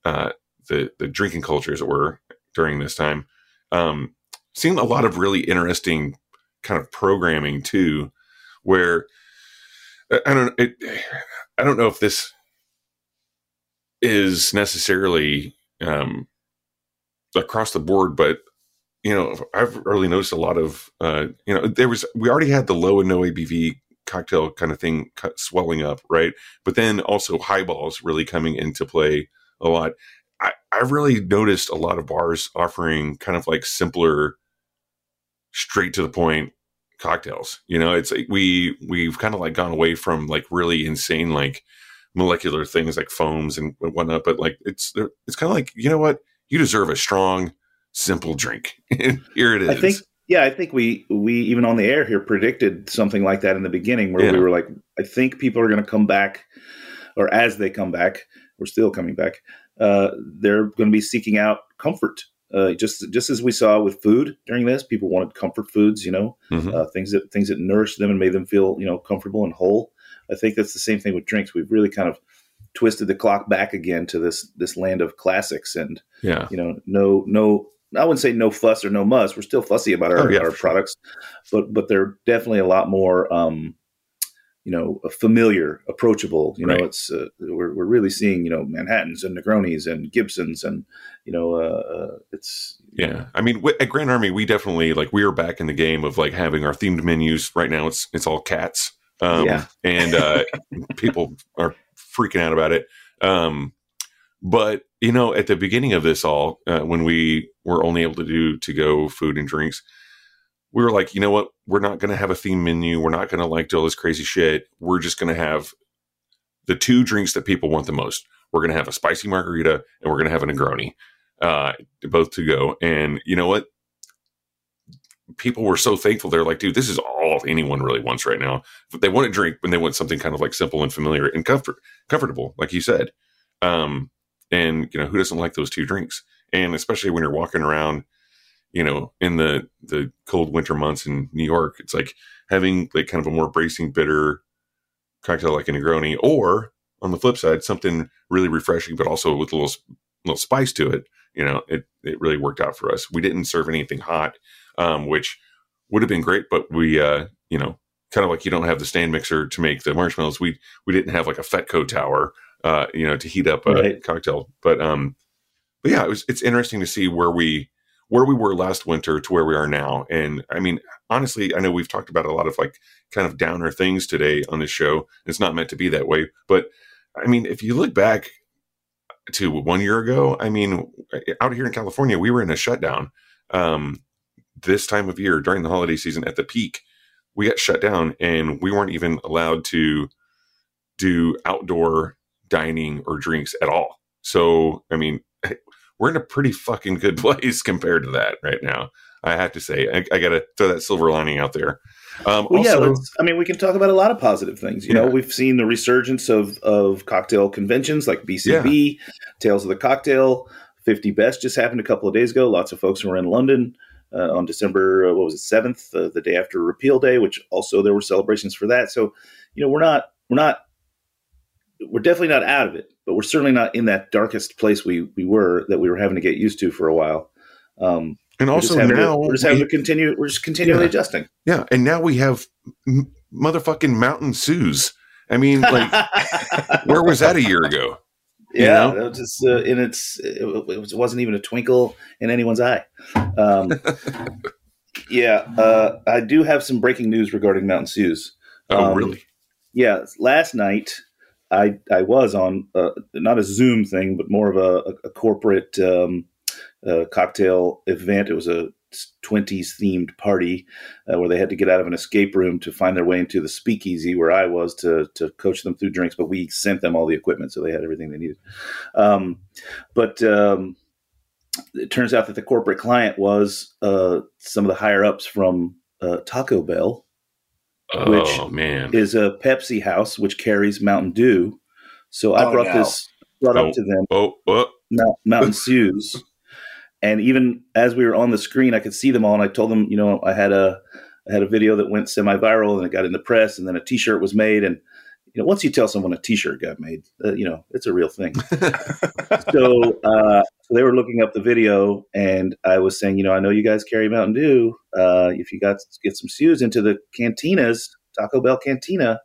uh, the the drinking culture, as it were, during this time, um, seen a lot of really interesting kind of programming too, where I don't it, I don't know if this is necessarily um, across the board, but you know I've really noticed a lot of uh, you know there was we already had the low and no ABV cocktail kind of thing swelling up, right? But then also highballs really coming into play a lot. I, I've really noticed a lot of bars offering kind of like simpler, straight to the point cocktails. You know, it's like we we've kind of like gone away from like really insane like molecular things like foams and whatnot. But like it's it's kind of like you know what you deserve a strong simple drink. Here it is. I think yeah, I think we we even on the air here predicted something like that in the beginning where Yeah. we were like, I think people are going to come back, or as they come back, we're still coming back. Uh, they're going to be seeking out comfort. Uh, just just as we saw with food during this, people wanted comfort foods, you know, Mhm. uh, things that things that nourished them and made them feel you know comfortable and whole. I think that's the same thing with drinks. We've really kind of twisted the clock back again to this this land of classics and yeah. you know, no, no, I wouldn't say no fuss or no muss. We're still fussy about our, Oh, yeah, our sure. products, but but they're definitely a lot more, um, you know, familiar, approachable. You know, it's uh, we're we're really seeing you know Manhattan's and Negronis and Gibsons and you know, uh, uh, it's Yeah, I mean, w- at Grand Army, we definitely like we are back in the game of like having our themed menus. Right now, it's it's all cats, um, Yeah. and uh, people are freaking out about it. Um, but you know, at the beginning of this all, uh, when we were only able to do to go food and drinks, we were like, you know what, we're not going to have a theme menu. We're not going to like do all this crazy shit. We're just going to have the two drinks that people want the most. We're going to have a spicy margarita and we're going to have a Negroni uh, both to go. And you know what? People were so thankful. They're like, dude, this is all anyone really wants right now. But they want a drink, but they want something kind of like simple and familiar and comfort, comfortable, like you said. Um, and you know, who doesn't like those two drinks? And especially when you're walking around, you know, in the the cold winter months in New York, it's like having like kind of a more bracing bitter cocktail like a Negroni, or on the flip side, something really refreshing, but also with a little little spice to it you know, it, it really worked out for us. We didn't serve anything hot, um, which would have been great, but we, uh, you know, kind of like you don't have the stand mixer to make the marshmallows. We, we didn't have like a Fetco tower, uh, you know, to heat up a Right. cocktail. But, um, but yeah, it was, it's interesting to see where we, where we were last winter to where we are now. And I mean, honestly, I know we've talked about a lot of like kind of downer things today on this show. It's not meant to be that way, but I mean, if you look back to one year ago, I mean, out here in California, we were in a shutdown. Um, this time of year during the holiday season at the peak, we got shut down and we weren't even allowed to do outdoor dining or drinks at all. So, I mean, we're in a pretty fucking good place compared to that right now. I have to say, I, I got to throw that silver lining out there. Um, Well, yeah, also, let's, I mean, we can talk about a lot of positive things. You know, we've seen the resurgence of of cocktail conventions like BCB, Tales of the Cocktail, 50 Best just happened a couple of days ago. Lots of folks were in London uh, on December, uh, what was it, seventh, uh, the day after Repeal Day, which also there were celebrations for that. So, you know, we're not, we're not, we're definitely not out of it, but we're certainly not in that darkest place we we were that we were having to get used to for a while. Um, and we're also to- now we're just we- having to continue. We're just continually Yeah. adjusting. Yeah, and now we have m- motherfucking Mountain Suze. I mean, like, where was that a year ago? You Yeah, know? that was just uh, in its. It, it was- it wasn't even a twinkle in anyone's eye. Um, yeah, uh, I do have some breaking news regarding Mountain Suze. Oh, Um, really? Yeah, last night I I was on uh, not a Zoom thing, but more of a, a, a corporate um, uh, cocktail event. It was a 20s themed party uh, where they had to get out of an escape room to find their way into the speakeasy where I was to to coach them through drinks. But we sent them all the equipment, so they had everything they needed. Um, but um, it turns out that the corporate client was uh, some of the higher ups from uh, Taco Bell which oh man, is a Pepsi house which carries Mountain Dew. So I Oh, brought no. this brought Oh. up to them oh, oh, Mount, Mountain Suze, and even as we were on the screen, I could see them all, and I told them, you know, I had a I had a video that went semi-viral, and it got in the press, and then a T-shirt was made, and you know, once you tell someone a T-shirt got made, uh, you know, it's a real thing. so, uh, they were looking up the video, and I was saying, you know, I know you guys carry Mountain Dew. Uh, if you got get some Suze into the cantinas, Taco Bell cantina.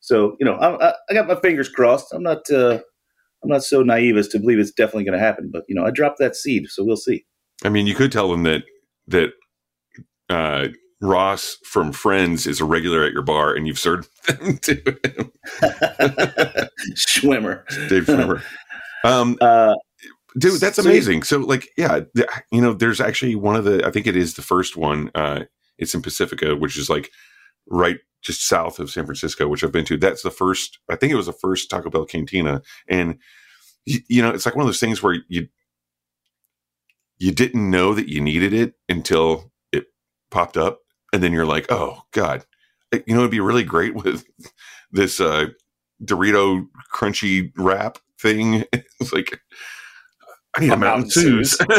So, you know, I, I, I got my fingers crossed. I'm not, uh, I'm not so naive as to believe it's definitely going to happen. But you know, I dropped that seed, so we'll see. I mean, you could tell them that that uh, Ross from Friends is a regular at your bar, and you've served them to him, Schwimmer. Dave Schwimmer. Um, Uh, dude that's amazing so like yeah th- you know there's actually one of the i think it is the first one uh it's in pacifica which is like right just south of san francisco which i've been to that's the first i think it was the first taco bell cantina and y- you know it's like one of those things where you you didn't know that you needed it until it popped up, and then you're like, oh god, you know, it'd be really great with this uh, Dorito crunchy wrap thing. It's like I need a, Mountain Suze.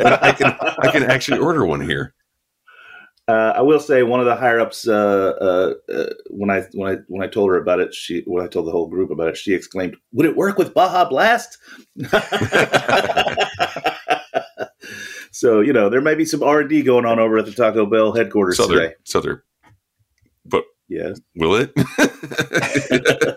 I can I can actually order one here. Uh, I will say one of the higher ups uh, uh, uh, when I when I when I told her about it, she when I told the whole group about it, she exclaimed, "Would it work with Baja Blast?" so you know there may be some R and D going on over at the Taco Bell headquarters Southern today. Southern, but Yeah. will it?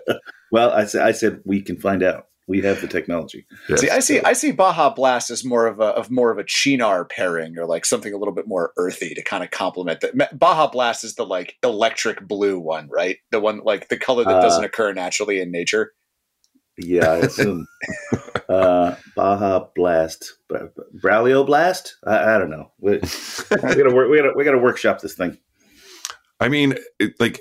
Well, I said I said we can find out. We have the technology. Yes. See, I see, I see Baja Blast as more of a of more of a Cynar pairing, or like something a little bit more earthy to kind of complement that. Baja Blast is the like electric blue one, right? The one like the color that Uh, doesn't occur naturally in nature. Yeah, I assume. uh, Baja Blast, Bra- Braulio Blast. I, I don't know. We, we gotta work. We gotta we gotta workshop this thing. I mean, it, like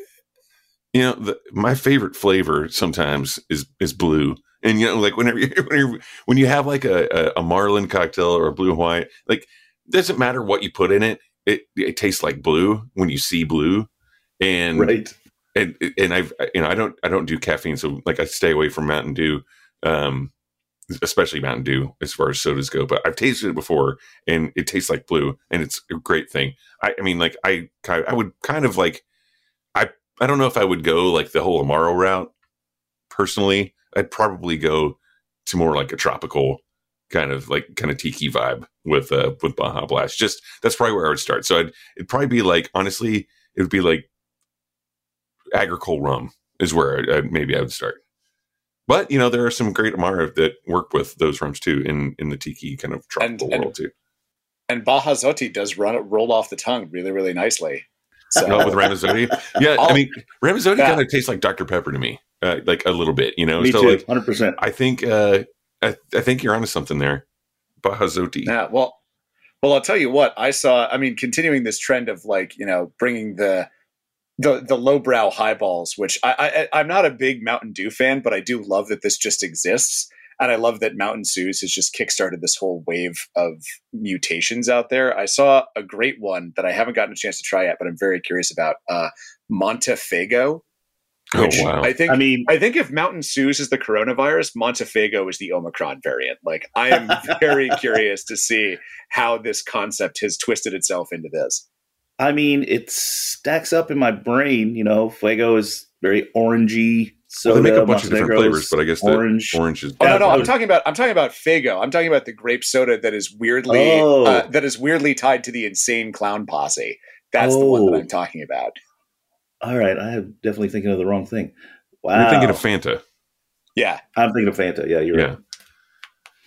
you know, the, my favorite flavor sometimes is is blue, and you know, like whenever you when you when you have like a, a Marlin cocktail or a blue Hawaii, like doesn't matter what you put in it, it it tastes like blue when you see blue, and Right. and and I've you know I don't I don't do caffeine, so like I stay away from Mountain Dew, um, especially Mountain Dew as far as sodas go. But I've tasted it before, and it tastes like blue, and it's a great thing. I, I mean, like I I would kind of like I I don't know if I would go like the whole Amaro route personally. I'd probably go to more like a tropical kind of like kind of tiki vibe with uh with Baja Blast. Just that's probably where I would start. So I'd it'd probably be like honestly, it would be like agricole rum is where I, I, maybe I would start. But you know, there are some great Amaro that work with those rums too in in the tiki kind of tropical and- world too. And Baja Zoti does run roll off the tongue really, really nicely. So with Ramazzotti, yeah. I All- mean, Ramazzotti Yeah. kind of tastes like Dr Pepper to me, uh, like a little bit. You know, Me so too. like Hundred percent. I think uh, I, I think you're onto something there, Bahazotti. Yeah, well, well, I'll tell you what I saw. I mean, continuing this trend of like you know bringing the the the lowbrow highballs, which I, I I'm not a big Mountain Dew fan, but I do love that this just exists, and I love that Mountain Suze has just kickstarted this whole wave of mutations out there. I saw a great one that I haven't gotten a chance to try yet, but I'm very curious about. Uh, Montefaygo, Oh wow! I think I mean, I think if Mountain Suze is the coronavirus, Montefaygo is the Omicron variant. Like, I am very curious to see how this concept has twisted itself into this. I mean, it stacks up in my brain. You know, Fuego is very orangey. well, they make a bunch of different flavors, but I guess the orange. orange is. Oh no, no, I'm talking about I'm talking about Faygo. I'm talking about the grape soda that is weirdly Oh. uh, that is weirdly tied to the insane clown posse. That's the one that Oh. I'm talking about. All right, I am definitely thinking of the wrong thing. Wow, You're thinking of Fanta. Yeah, I'm thinking of Fanta. Yeah, you're Yeah. right.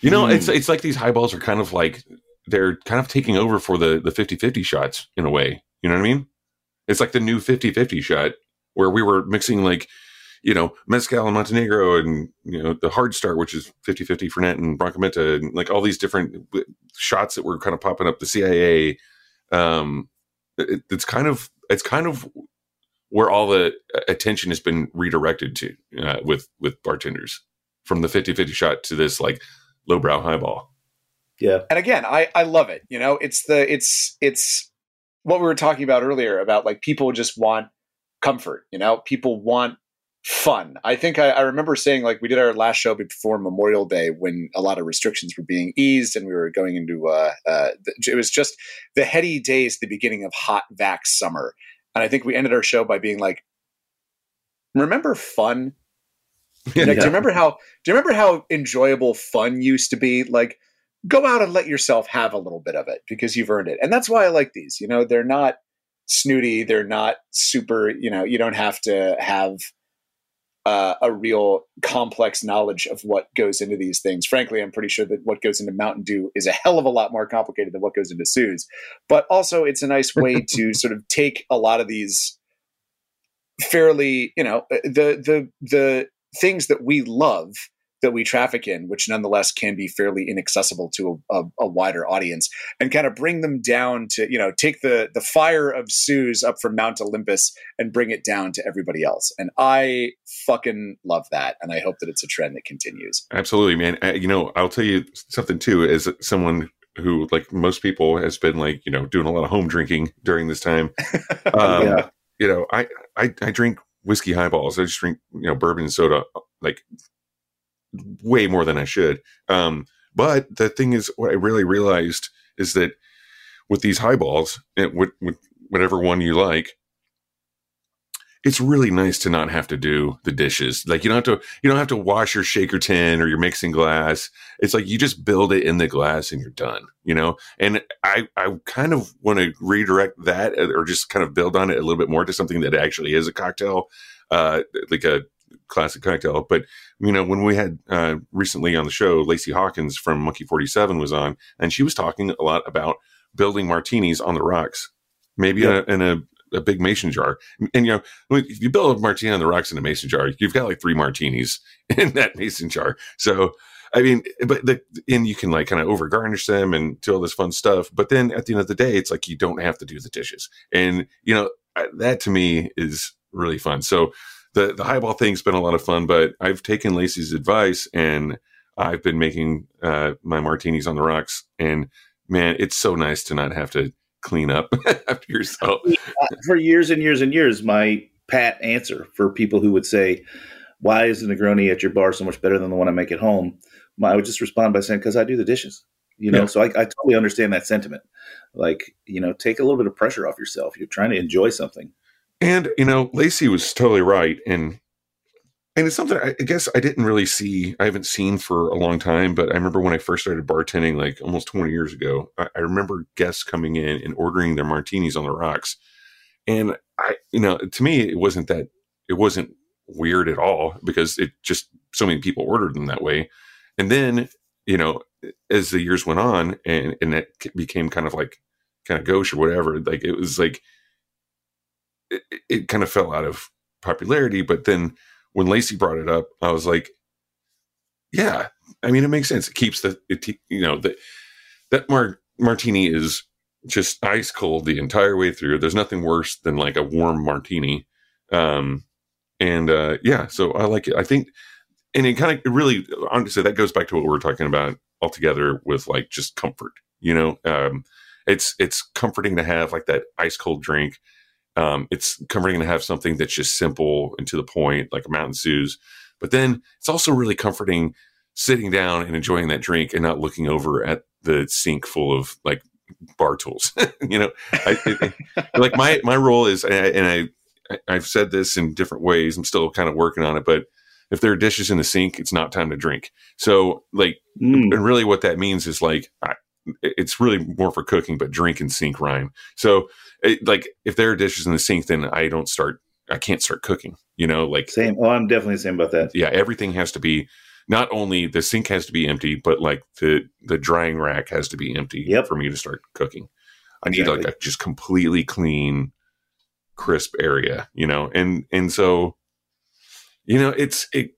You know, Hmm. it's it's like these highballs are kind of like they're kind of taking over for the the 50-50 shots in a way. You know what I mean? It's like the new 50-50 shot where we were mixing like, you know, mezcal and Montenegro and you know the hard start, which is 50-50 Fernet and Brancamenta, and like all these different shots that were kind of popping up. The CIA, um, it, it's kind of it's kind of where all the attention has been redirected to uh, with with bartenders from the 50-50 shot to this like lowbrow highball. Yeah, and again, I I love it. You know, it's the it's it's what we were talking about earlier about like people just want comfort. You know, people want fun. I think I, I remember saying like we did our last show before Memorial Day when a lot of restrictions were being eased and we were going into uh, uh it was just the heady days, the beginning of hot vax summer, and I think we ended our show by being like, remember fun. Like, do you remember how? Do you remember how enjoyable fun used to be? Like, go out and let yourself have a little bit of it because you've earned it, and that's why I like these. You know, they're not snooty. They're not super. You know, you don't have to have uh, a real complex knowledge of what goes into these things. Frankly, I'm pretty sure that what goes into Mountain Dew is a hell of a lot more complicated than what goes into Suze. But also, it's a nice way to sort of take a lot of these fairly, you know, uh, the the the things that we love that we traffic in, which nonetheless can be fairly inaccessible to a, a, a wider audience, and kind of bring them down to, you know, take the the fire of Suze up from Mount Olympus and bring it down to everybody else. And I fucking love that, and I hope that it's a trend that continues. Absolutely, man. Uh, you know, I'll tell you something too. As someone who, like most people, has been like you know doing a lot of home drinking during this time. Um, Yeah. You know, I, I I drink whiskey highballs. I just drink you know bourbon soda like way more than I should. Um, but the thing is, what I really realized is that with these highballs, and with, with whatever one you like, it's really nice to not have to do the dishes. Like you don't have to you don't have to wash your shaker tin or your mixing glass. It's like you just build it in the glass and you're done, you know? And I I kind of want to redirect that or just kind of build on it a little bit more to something that actually is a cocktail uh like a classic cocktail. But you know, when we had uh recently on the show Lacey Hawkins from Monkey 47 was on and she was talking a lot about building martinis on the rocks. Maybe Yep. in, a, in a, a big mason jar. And you know, if you build a martini on the rocks in a mason jar, you've got like three martinis in that mason jar. So, I mean, but the, and you can like kind of over garnish them and do all this fun stuff. But then at the end of the day, it's like you don't have to do the dishes. And, you know, that to me is really fun. So the, the highball thing's been a lot of fun, but I've taken Lacey's advice and I've been making uh, my martinis on the rocks. And man, it's so nice to not have to clean up after yourself. for years and years and years, my pat answer for people who would say, "Why is the Negroni at your bar so much better than the one I make at home?" I would just respond by saying, "Because I do the dishes." You know, Yeah. so I, I totally understand that sentiment. Like, you know, take a little bit of pressure off yourself. You're trying to enjoy something. And you know, Lacey was totally right, and and it's something I guess I didn't really see. I haven't seen for a long time, but I remember when I first started bartending, like almost twenty years ago. I, I remember guests coming in and ordering their martinis on the rocks, and I, you know, to me, it wasn't that it wasn't weird at all because it just so many people ordered them that way, and then you know, as the years went on, and and it became kind of like kind of gauche or whatever, like it was like it, it kind of fell out of popularity. But then when Lacey brought it up, I was like, yeah, I mean, it makes sense. It keeps the, it, you know, the, that mar- martini is just ice cold the entire way through. There's nothing worse than like a warm martini. Um, and, uh, yeah, so I like it. I think, and it kind of really, honestly, that goes back to what we were talking about altogether with like just comfort, you know, um, it's, it's comforting to have like that ice cold drink um, it's comforting to have something that's just simple and to the point, like a Mountain Suze. But then it's also really comforting sitting down and enjoying that drink and not looking over at the sink full of like bar tools. you know, I, it, it- like my my role is, and I, and I I've said this in different ways. I'm still kind of working on it, but if there are dishes in the sink, it's not time to drink. So like Mm. and really what that means is like I, it's really more for cooking but drink and sink rhyme so it, like if there are dishes in the sink then i don't start i can't start cooking you know like Same. Oh, I'm definitely the same about that. yeah everything has to be not only the sink has to be empty but like the the drying rack has to be empty Yep. for me to start cooking i need Exactly. like a just completely clean crisp area you know and and so you know it's it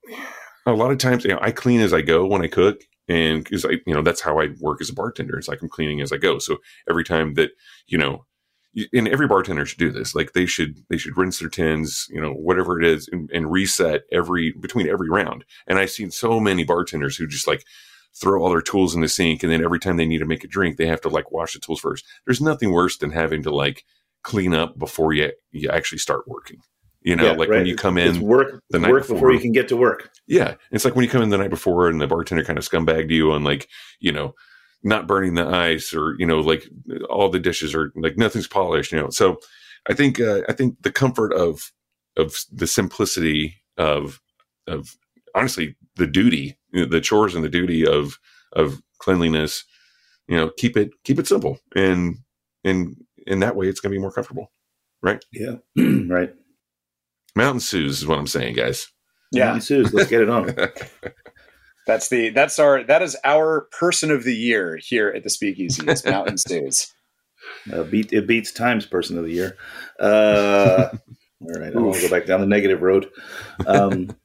a lot of times you know i clean as i go when i cook and because i you know that's how i work as a bartender it's like i'm cleaning as i go so every time that you know and every bartender should do this like they should they should rinse their tins you know whatever it is and, and reset every between every round and i've seen so many bartenders who just like throw all their tools in the sink and then every time they need to make a drink they have to like wash the tools first there's nothing worse than having to like clean up before you you actually start working you know Yeah, like when you come It's in work the night work before. before you can get to work. yeah. It's like when you come in the night before and the bartender kind of scumbagged you on like, you know, not burning the ice or, you know, like all the dishes are like nothing's polished, you know. So I think, uh, I think the comfort of, of the simplicity of, of honestly the duty, you know, the chores and the duty of, of cleanliness, you know, keep it, keep it simple. And, and in that way, it's going to be more comfortable. Right? Yeah. right. Mountain Suze is what I'm saying, guys. Yeah, Suze, let's get it on. that's the that's our that is our person of the year here at the Speakeasy. Is Mountain Suze. Uh, beat it beats Times Person of the Year. Uh, all right, I want to go back down the negative road. Um,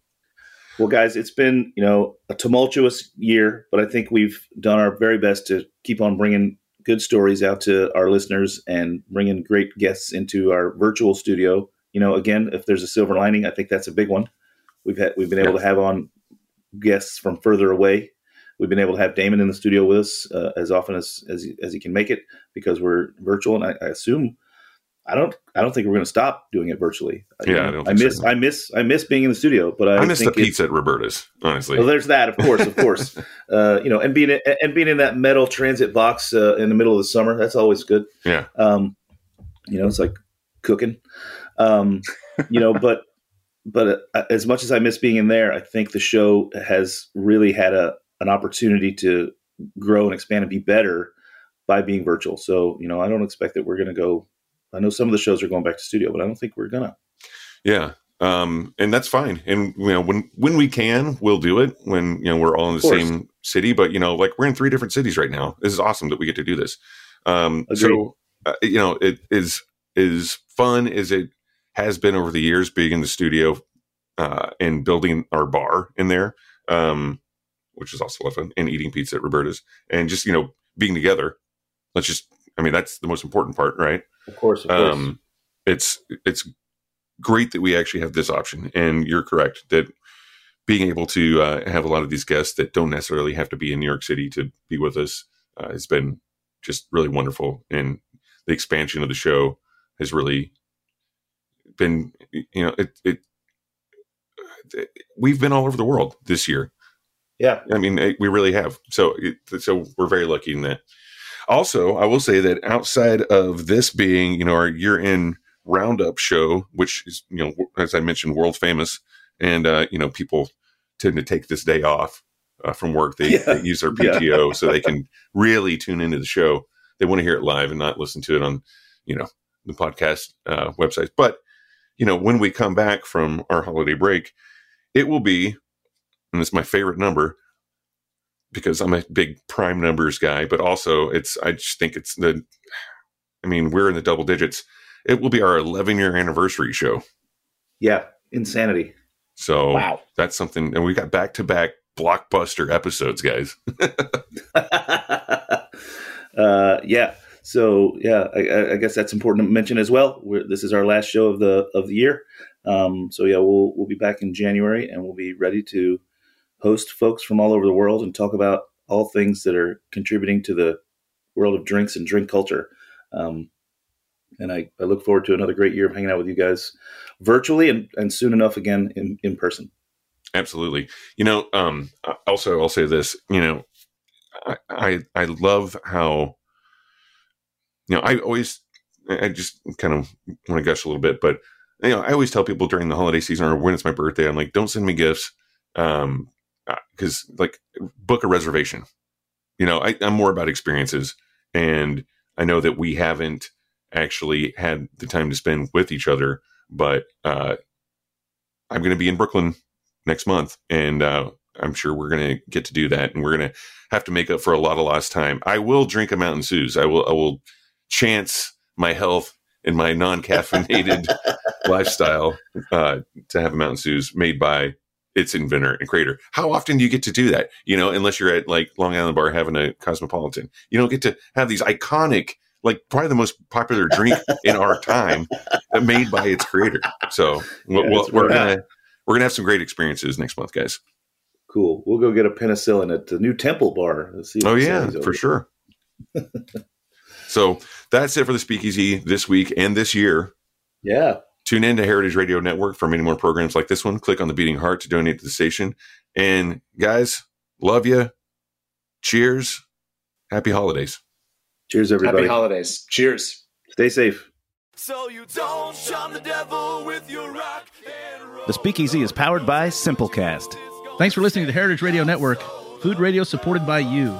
well, guys, it's been you know a tumultuous year, but I think we've done our very best to keep on bringing good stories out to our listeners and bringing great guests into our virtual studio. You know, again, if there's a silver lining, I think that's a big one. We've had we've been able to have on guests from further away, we've been able to have Damon in the studio with us uh, as often as as he, as he can make it because we're virtual, and I, I assume I don't I don't think we're going to stop doing it virtually. Yeah, I don't I think so miss. I miss I miss being in the studio, but I, I miss the pizza at Roberta's, honestly. well, there's that, of course, of course. Uh, you know, and being and being in that metal transit box uh, in the middle of the summer, that's always good. yeah. Um, you know, it's like cooking. Um, you know, but but uh, as much as I miss being in there, I think the show has really had a an opportunity to grow and expand and be better by being virtual. So you know, I don't expect that we're going to go. I know some of the shows are going back to studio, but I don't think we're gonna. Yeah. Um, and that's fine. And you know, when when we can, we'll do it when you know we're all in the same city. But you know, like we're in three different cities right now. This is awesome that we get to do this. Um, Agreed. so uh, you know, it is is fun Is it has been over the years being in the studio uh, and building our bar in there, um, which is also a lot of fun, and eating pizza at Roberta's and just you know being together. Let's just, I mean, that's the most important part, right? Of course, of course. um, it's it's great that we actually have this option and you're correct that being able to uh, have a lot of these guests that don't necessarily have to be in new york city to be with us uh, has been just really wonderful and the expansion of the show has really been you know it, it we've been all over the world this year yeah, I mean, eh, we really have. So, it- so we're very lucky in that. Also, I will say that outside of this being, you know, our year-end roundup show, which is, you know, as I mentioned, world famous, and uh, you know, people tend to take this day off uh, from work. They, Yeah. they use their Yeah. PTO so they can really tune into the show. They want to hear it live and not listen to it on, you know, the podcast uh, websites. But you know, when we come back from our holiday break, it will be and it's my favorite number because I'm a big prime numbers guy, but also it's I just think it's the I mean, we're in the double digits. It will be our 11 year anniversary show. yeah, insanity. So Wow. that's something and we got back to back blockbuster episodes, guys. uh, yeah. So yeah, I- I, guess that's important to mention as well. We're, this is our last show of the of the year. Um, so yeah, we'll we'll be back in January, and we'll be ready to host folks from all over the world and talk about all things that are contributing to the world of drinks and drink culture. Um, and I, I look forward to another great year of hanging out with you guys virtually and, and soon enough again in, in person. Absolutely. You know, um, also I'll say this, you know, I, I, I love how, you know, I always, I just kind of want to gush a little bit, but you know, I always tell people during the holiday season or when it's my birthday, I'm like, don't send me gifts. Um, cause like book a reservation, you know, I, I'm more about experiences and I know that we haven't actually had the time to spend with each other, but, uh, I'm going to be in Brooklyn next month, and uh, I'm sure we're going to get to do that, and we're going to have to make up for a lot of lost time. I will drink a Mountain Suze. I will. I will chance my health and my non-caffeinated lifestyle uh, to have a Mountain Suze made by its inventor and creator. How often do you get to do that? You know, unless you're at like Long Island Bar having a Cosmopolitan, you don't get to have these iconic. Like probably the most popular drink in our time, made by its creator. So we'll, Yeah, we'll- that's we're gonna we're gonna have some great experiences next month, guys. Cool. We'll go get a penicillin at the new Temple Bar. Let's see. Oh yeah, for sure. so that's it for the Speakeasy this week and this year. Yeah. Tune in to Heritage Radio Network for many more programs like this one. Click on the beating heart to donate to the station. And guys, love you. Cheers. Happy holidays. Cheers, everybody. Happy holidays. Cheers. Stay safe. So you don't shun the devil with your rock and roll. The Speakeasy is powered by Simplecast. Thanks for listening to Heritage Radio Network, food radio supported by you.